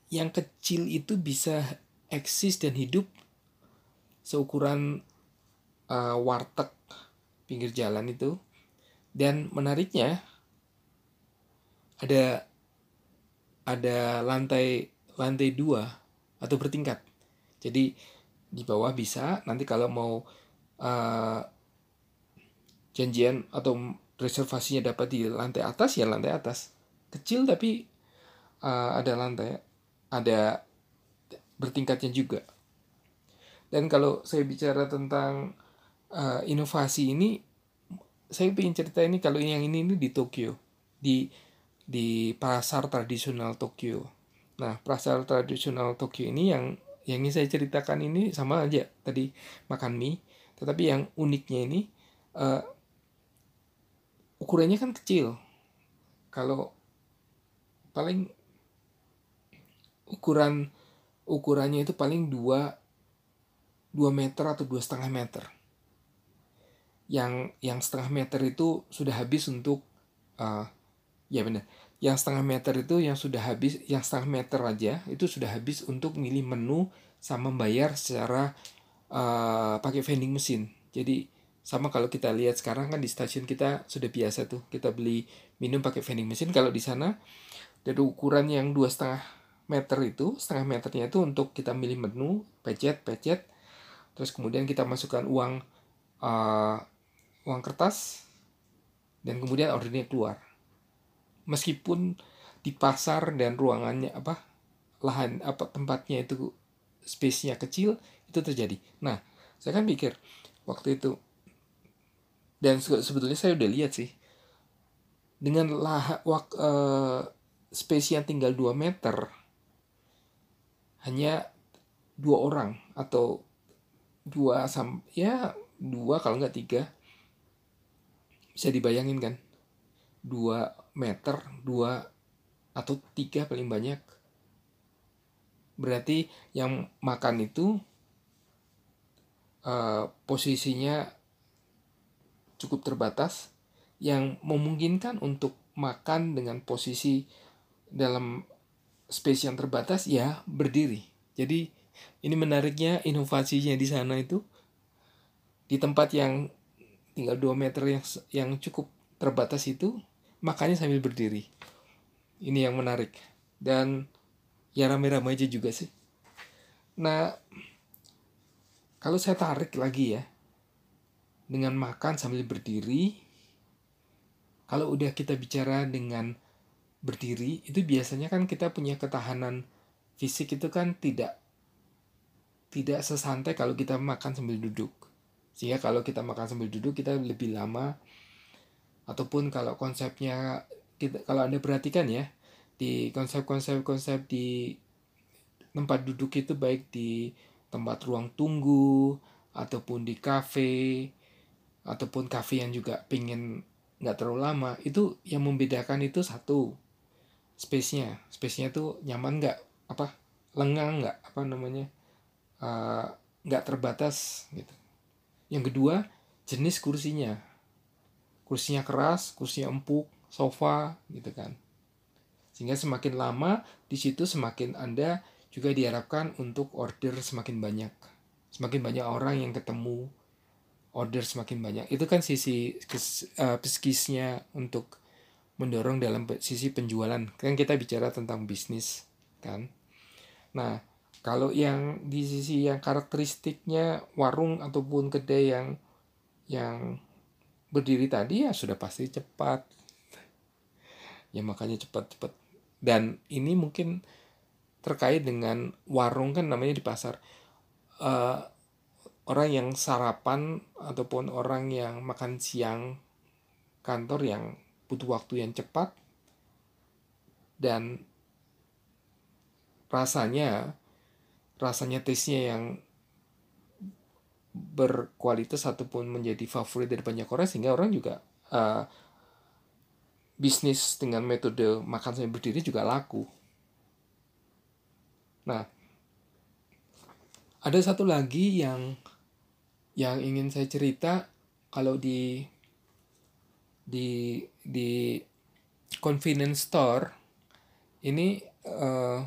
yang kecil itu bisa eksis dan hidup seukuran uh, warteg pinggir jalan itu dan menariknya ada ada lantai lantai dua atau bertingkat. Jadi di bawah bisa nanti kalau mau uh, janjian atau reservasinya dapat di lantai atas ya lantai atas. Kecil tapi uh, ada lantai, ada bertingkatnya juga. Dan kalau saya bicara tentang uh, inovasi ini, saya ingin cerita ini kalau yang ini ini di Tokyo, di di pasar tradisional Tokyo Nah, pasar tradisional Tokyo ini yang yang ingin saya ceritakan ini sama aja tadi makan mie, tetapi yang uniknya ini uh, ukurannya kan kecil. Kalau paling ukuran ukurannya itu paling 2 2 meter atau dua setengah meter. Yang yang setengah meter itu sudah habis untuk uh, ya benar yang setengah meter itu yang sudah habis yang setengah meter aja itu sudah habis untuk milih menu sama bayar secara uh, pakai vending mesin jadi sama kalau kita lihat sekarang kan di stasiun kita sudah biasa tuh kita beli minum pakai vending mesin kalau di sana dari ukuran yang dua setengah meter itu setengah meternya itu untuk kita milih menu pecet pecet. Terus kemudian kita masukkan uang uh, uang kertas dan kemudian ordernya keluar. Meskipun di pasar dan ruangannya apa lahan apa tempatnya itu space-nya kecil itu terjadi. Nah, saya kan pikir waktu itu dan sebetulnya saya udah lihat sih. Dengan lah wak, uh, space yang tinggal 2 meter hanya dua orang atau dua sam ya dua kalau nggak tiga. Bisa dibayangin kan? Dua meter dua atau tiga paling banyak. Berarti yang makan itu uh, posisinya cukup terbatas yang memungkinkan untuk makan dengan posisi dalam space yang terbatas ya berdiri. Jadi ini menariknya inovasinya di sana itu di tempat yang tinggal 2 meter yang yang cukup terbatas itu makanya sambil berdiri. Ini yang menarik. Dan ya rame-rame aja juga sih. Nah kalau saya tarik lagi ya dengan makan sambil berdiri. Kalau udah kita bicara dengan berdiri itu biasanya kan kita punya ketahanan fisik itu kan tidak tidak sesantai kalau kita makan sambil duduk. Sehingga kalau kita makan sambil duduk kita lebih lama. Ataupun kalau konsepnya kita kalau anda perhatikan ya di konsep-konsep konsep di tempat duduk itu baik di tempat ruang tunggu ataupun di kafe ataupun kafe yang juga pingin nggak terlalu lama itu yang membedakan itu satu space-nya. Space-nya tuh nyaman nggak? Apa? Lengang nggak? Apa namanya? Uh, nggak terbatas gitu. Yang kedua jenis kursinya. Kursinya keras kursinya empuk sofa gitu kan. Sehingga semakin lama di situ semakin anda juga diharapkan untuk order semakin banyak. Semakin banyak orang yang ketemu order semakin banyak. Itu kan sisi uh, psikisnya untuk mendorong dalam sisi penjualan. Kan kita bicara tentang bisnis kan? Nah kalau yang di sisi yang karakteristiknya warung ataupun kedai yang yang berdiri tadi ya sudah pasti cepat. Ya makanya cepat-cepat dan ini mungkin terkait dengan warung kan namanya di pasar. Uh, orang yang sarapan ataupun orang yang makan siang kantor yang butuh waktu yang cepat dan rasanya rasanya taste-nya yang berkualitas ataupun menjadi favorit dari banyak orang sehingga orang juga uh, bisnis dengan metode makan sambil berdiri juga laku. Nah, ada satu lagi yang yang ingin saya cerita kalau di di di convenience store ini uh,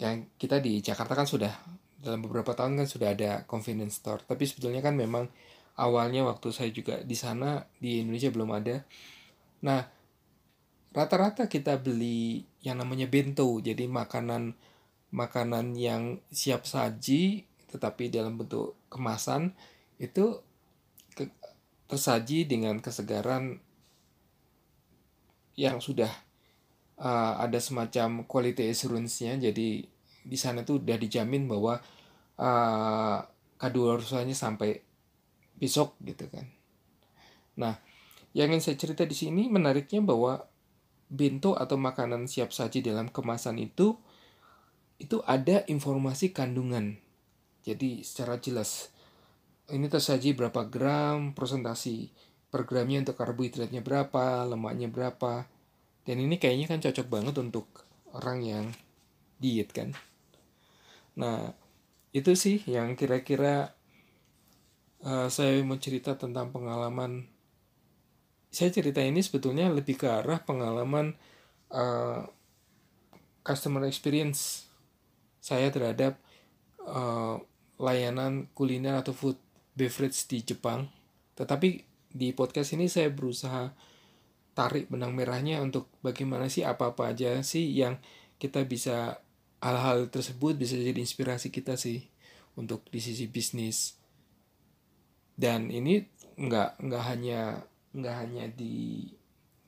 yang kita di Jakarta kan sudah dalam beberapa tahun kan sudah ada convenience store. Tapi sebetulnya kan memang awalnya waktu saya juga di sana di Indonesia belum ada. Nah rata-rata kita beli yang namanya bento. Jadi makanan makanan yang siap saji tetapi dalam bentuk kemasan itu ke, tersaji dengan kesegaran yang sudah uh, ada semacam quality assurance-nya jadi di sana tuh udah dijamin bahwa uh, kadaluarsanya sampai besok gitu kan. Nah, yang ingin saya cerita di sini menariknya bahwa bento atau makanan siap saji dalam kemasan itu itu ada informasi kandungan. Jadi secara jelas ini tersaji berapa gram, presentasi per gramnya untuk karbohidratnya berapa, lemaknya berapa. Dan ini kayaknya kan cocok banget untuk orang yang diet kan. Nah, itu sih yang kira-kira uh, saya mau cerita tentang pengalaman. Saya cerita ini sebetulnya lebih ke arah pengalaman uh, customer experience saya terhadap uh, layanan kuliner atau food beverage di Jepang. Tetapi di podcast ini saya berusaha tarik benang merahnya untuk bagaimana sih apa-apa aja sih yang kita bisa hal-hal tersebut bisa jadi inspirasi kita sih untuk di sisi bisnis dan ini nggak nggak hanya nggak hanya di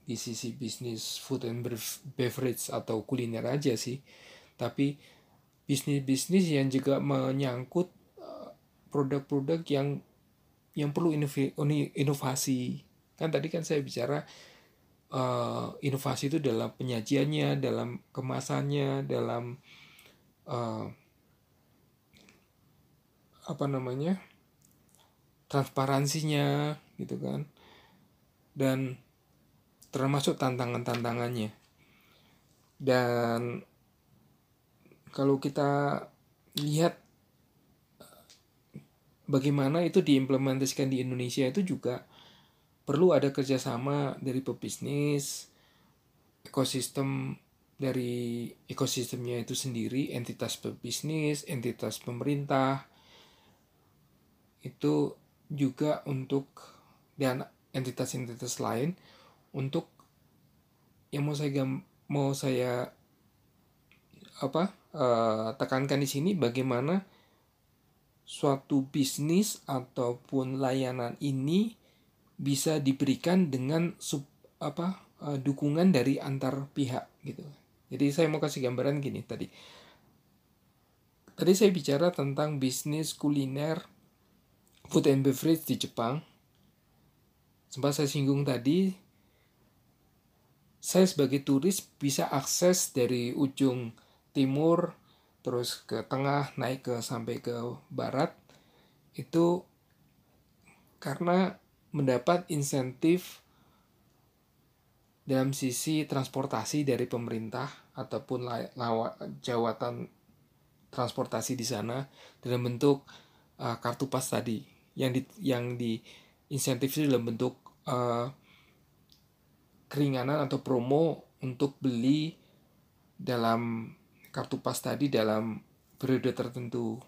di sisi bisnis food and beverage atau kuliner aja sih tapi bisnis-bisnis yang juga menyangkut produk-produk yang yang perlu inovasi. Kan tadi kan saya bicara uh, inovasi itu dalam penyajiannya dalam kemasannya dalam uh, apa namanya transparansinya gitu kan. Dan termasuk tantangan-tantangannya. Dan kalau kita lihat bagaimana itu diimplementasikan di Indonesia itu juga perlu ada kerjasama dari pebisnis ekosistem dari ekosistemnya itu sendiri, entitas pebisnis, entitas pemerintah, itu juga untuk dan entitas-entitas lain untuk yang mau saya mau saya apa uh, tekankan di sini bagaimana suatu bisnis ataupun layanan ini bisa diberikan dengan sub apa uh, dukungan dari antar pihak gitu jadi saya mau kasih gambaran gini tadi. Tadi saya bicara tentang bisnis kuliner food and beverage di Jepang. sempat saya singgung tadi saya sebagai turis bisa akses dari ujung timur terus ke tengah naik ke sampai ke barat itu karena mendapat insentif dalam sisi transportasi dari pemerintah ataupun jawatan transportasi di sana dalam bentuk uh, kartu pas tadi. Yang di yang di insentif itu dalam bentuk uh, keringanan atau promo untuk beli dalam kartu pas tadi dalam periode tertentu.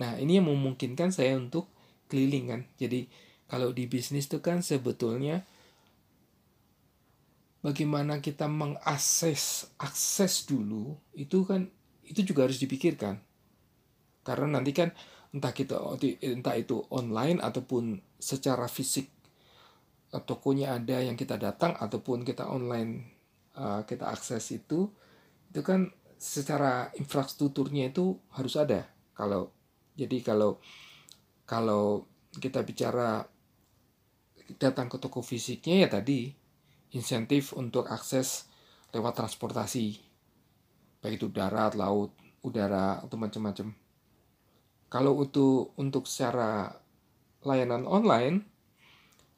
Nah, ini yang memungkinkan saya untuk keliling kan. Jadi, kalau di bisnis itu kan sebetulnya bagaimana kita mengakses akses dulu itu kan itu juga harus dipikirkan. Karena nanti kan entah kita entah itu online ataupun secara fisik eh, tokonya ada yang kita datang ataupun kita online uh, kita akses itu itu kan secara infrastrukturnya itu harus ada. Kalau jadi kalau kalau kita bicara datang ke toko fisiknya ya tadi insentif untuk akses lewat transportasi baik itu darat laut udara atau macam-macam. Kalau untuk untuk secara layanan online,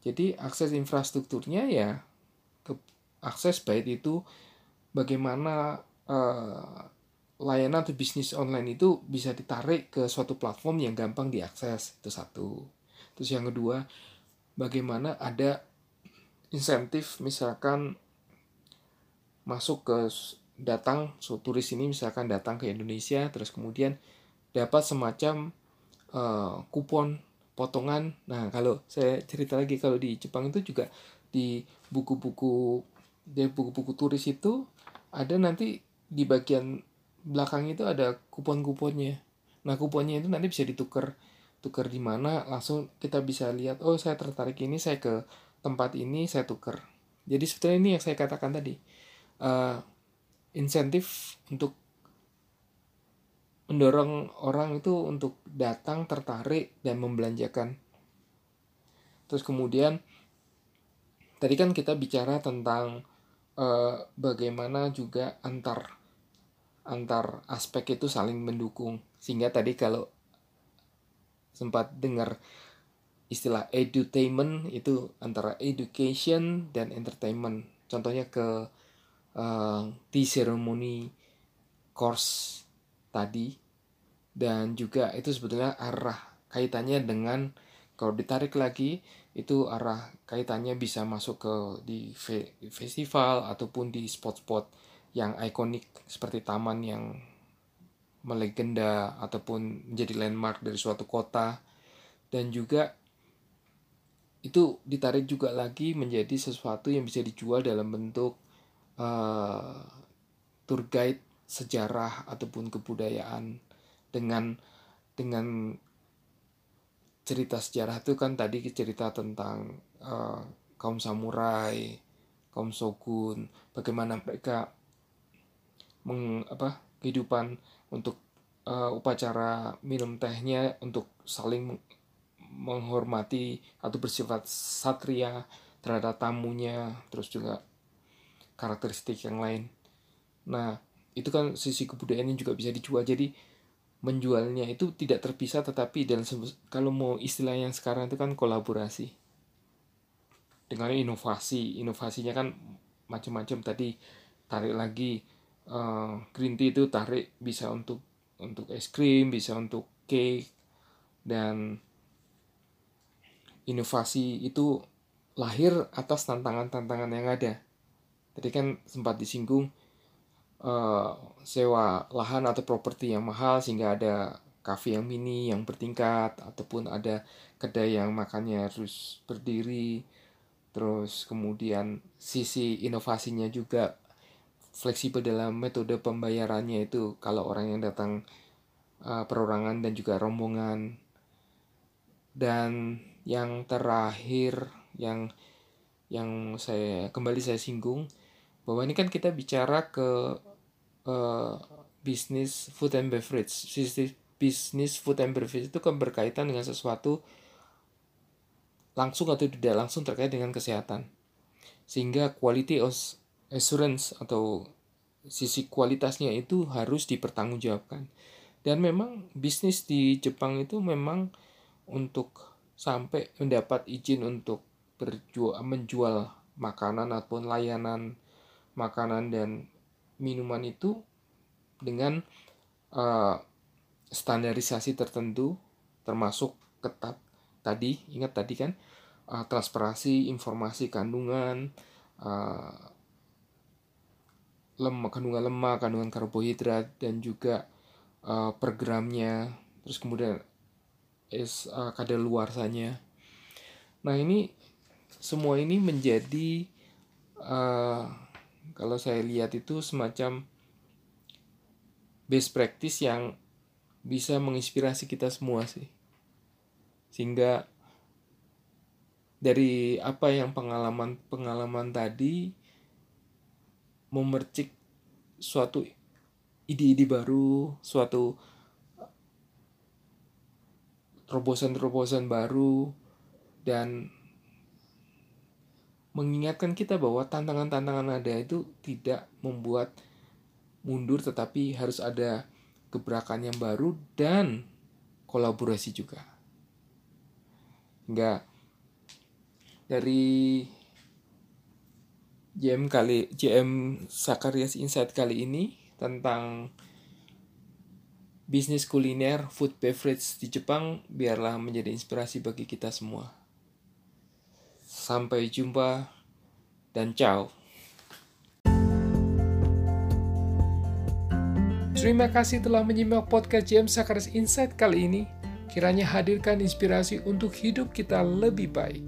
jadi akses infrastrukturnya ya ke akses baik itu bagaimana uh, layanan atau bisnis online itu bisa ditarik ke suatu platform yang gampang diakses itu satu. Terus yang kedua, bagaimana ada insentif misalkan masuk ke datang so turis ini misalkan datang ke Indonesia terus kemudian dapat semacam uh, kupon potongan. Nah, kalau saya cerita lagi kalau di Jepang itu juga di buku-buku di buku-buku turis itu ada nanti di bagian belakang itu ada kupon-kuponnya. Nah, kuponnya itu nanti bisa ditukar tukar di mana langsung kita bisa lihat oh saya tertarik ini saya ke tempat ini saya tukar. Jadi sebetulnya ini yang saya katakan tadi. Uh, insentif untuk mendorong orang itu untuk datang tertarik dan membelanjakan. Terus kemudian tadi kan kita bicara tentang uh, bagaimana juga antar antar aspek itu saling mendukung. Sehingga tadi kalau sempat dengar istilah edutainment itu antara education dan entertainment. Contohnya ke uh, di ceremony course tadi. Dan juga itu sebetulnya arah kaitannya dengan kalau ditarik lagi itu arah kaitannya bisa masuk ke di festival ataupun di spot-spot yang ikonik seperti taman yang melegenda ataupun menjadi landmark dari suatu kota. Dan juga itu ditarik juga lagi menjadi sesuatu yang bisa dijual dalam bentuk uh, tour guide sejarah ataupun kebudayaan. Dengan dengan cerita sejarah itu kan tadi cerita tentang uh, kaum samurai, kaum shogun, bagaimana mereka meng, apa kehidupan untuk uh, upacara minum tehnya untuk saling menghormati atau bersifat satria terhadap tamunya, terus juga karakteristik yang lain. Nah, itu kan sisi kebudayaan yang juga bisa dijual. Jadi menjualnya itu tidak terpisah tetapi dan kalau mau istilah yang sekarang itu kan kolaborasi. Dengan inovasi inovasinya kan macam-macam. Tadi tarik lagi uh, green tea itu tarik bisa untuk untuk es krim bisa untuk cake dan inovasi itu lahir atas tantangan-tantangan yang ada. Tadi kan sempat disinggung uh, sewa lahan atau properti yang mahal sehingga ada kafe yang mini yang bertingkat ataupun ada kedai yang makannya harus berdiri. Terus kemudian sisi inovasinya juga fleksibel dalam metode pembayarannya itu kalau orang yang datang uh, perorangan dan juga rombongan dan yang terakhir yang yang saya kembali saya singgung bahwa ini kan kita bicara ke uh, bisnis food and beverage. Bisnis bisnis food and beverage itu kan berkaitan dengan sesuatu langsung atau tidak langsung terkait dengan kesehatan. Sehingga quality assurance atau sisi kualitasnya itu harus dipertanggungjawabkan. Dan memang bisnis di Jepang itu memang untuk sampai mendapat izin untuk berjual menjual makanan ataupun layanan makanan dan minuman itu dengan uh, standarisasi tertentu termasuk ketat tadi ingat tadi kan uh, transparansi informasi kandungan uh, lemak kandungan lemak kandungan karbohidrat dan juga uh, per gramnya terus kemudian es uh, kadar luarsanya nah ini semua ini menjadi uh, kalau saya lihat itu semacam best practice yang bisa menginspirasi kita semua sih. Sehingga dari apa yang pengalaman pengalaman tadi memercik suatu ide-ide baru suatu terobosan-terobosan baru dan mengingatkan kita bahwa tantangan-tantangan ada itu tidak membuat mundur tetapi harus ada gebrakan yang baru dan kolaborasi juga. Enggak dari JM kali JM Sakarias Insight kali ini tentang bisnis kuliner food beverage di Jepang biarlah menjadi inspirasi bagi kita semua. Sampai jumpa dan ciao. Terima kasih telah menyimak podcast James Sakaris Insight kali ini. Kiranya hadirkan inspirasi untuk hidup kita lebih baik.